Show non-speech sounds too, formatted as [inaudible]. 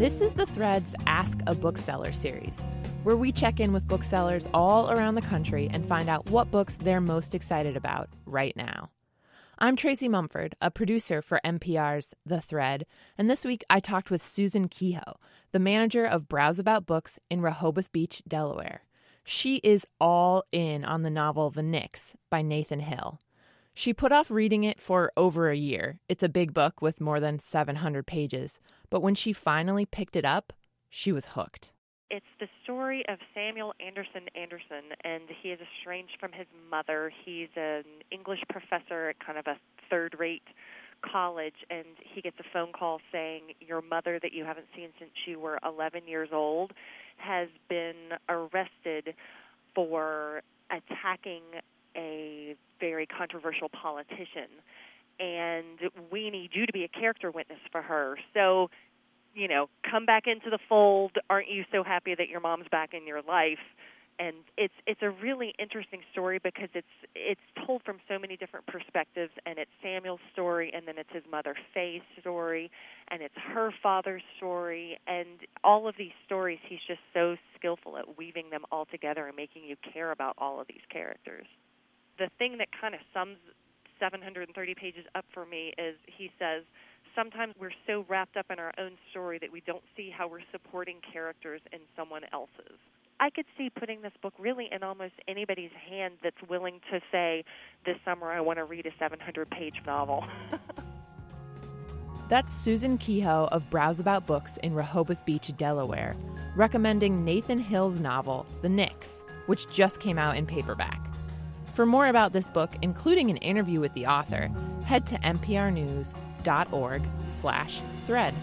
This is the Threads Ask a Bookseller series, where we check in with booksellers all around the country and find out what books they're most excited about right now. I'm Tracy Mumford, a producer for MPR's The Thread, and this week I talked with Susan Kehoe, the manager of Browseabout Books in Rehoboth Beach, Delaware. She is all in on the novel The Nix by Nathan Hill. She put off reading it for over a year. It's a big book with more than 700 pages, but when she finally picked it up, she was hooked. It's the story of Samuel Andresen-Anderson, and he is estranged from his mother. He's an English professor at kind of a third rate college, and he gets a phone call saying, Your mother, that you haven't seen since you were 11 years old, has been arrested for attacking a very controversial politician and we need you to be a character witness for her. So, you know, come back into the fold. Aren't you so happy that your mom's back in your life? And it's it's a really interesting story because it's it's told from so many different perspectives and it's Samuel's story and then it's his mother Faye's story and it's her father's story and all of these stories he's just so skillful at weaving them all together and making you care about all of these characters the thing that kind of sums 730 pages up for me is he says, sometimes we're so wrapped up in our own story that we don't see how we're supporting characters in someone else's. I could see putting this book really in almost anybody's hand that's willing to say, this summer I want to read a 700 page novel. [laughs] That's Susan Kehoe of Browseabout Books in Rehoboth Beach, Delaware, recommending Nathan Hill's novel, The Nix, which just came out in paperback. For more about this book, including an interview with the author, head to mprnews.org/thread.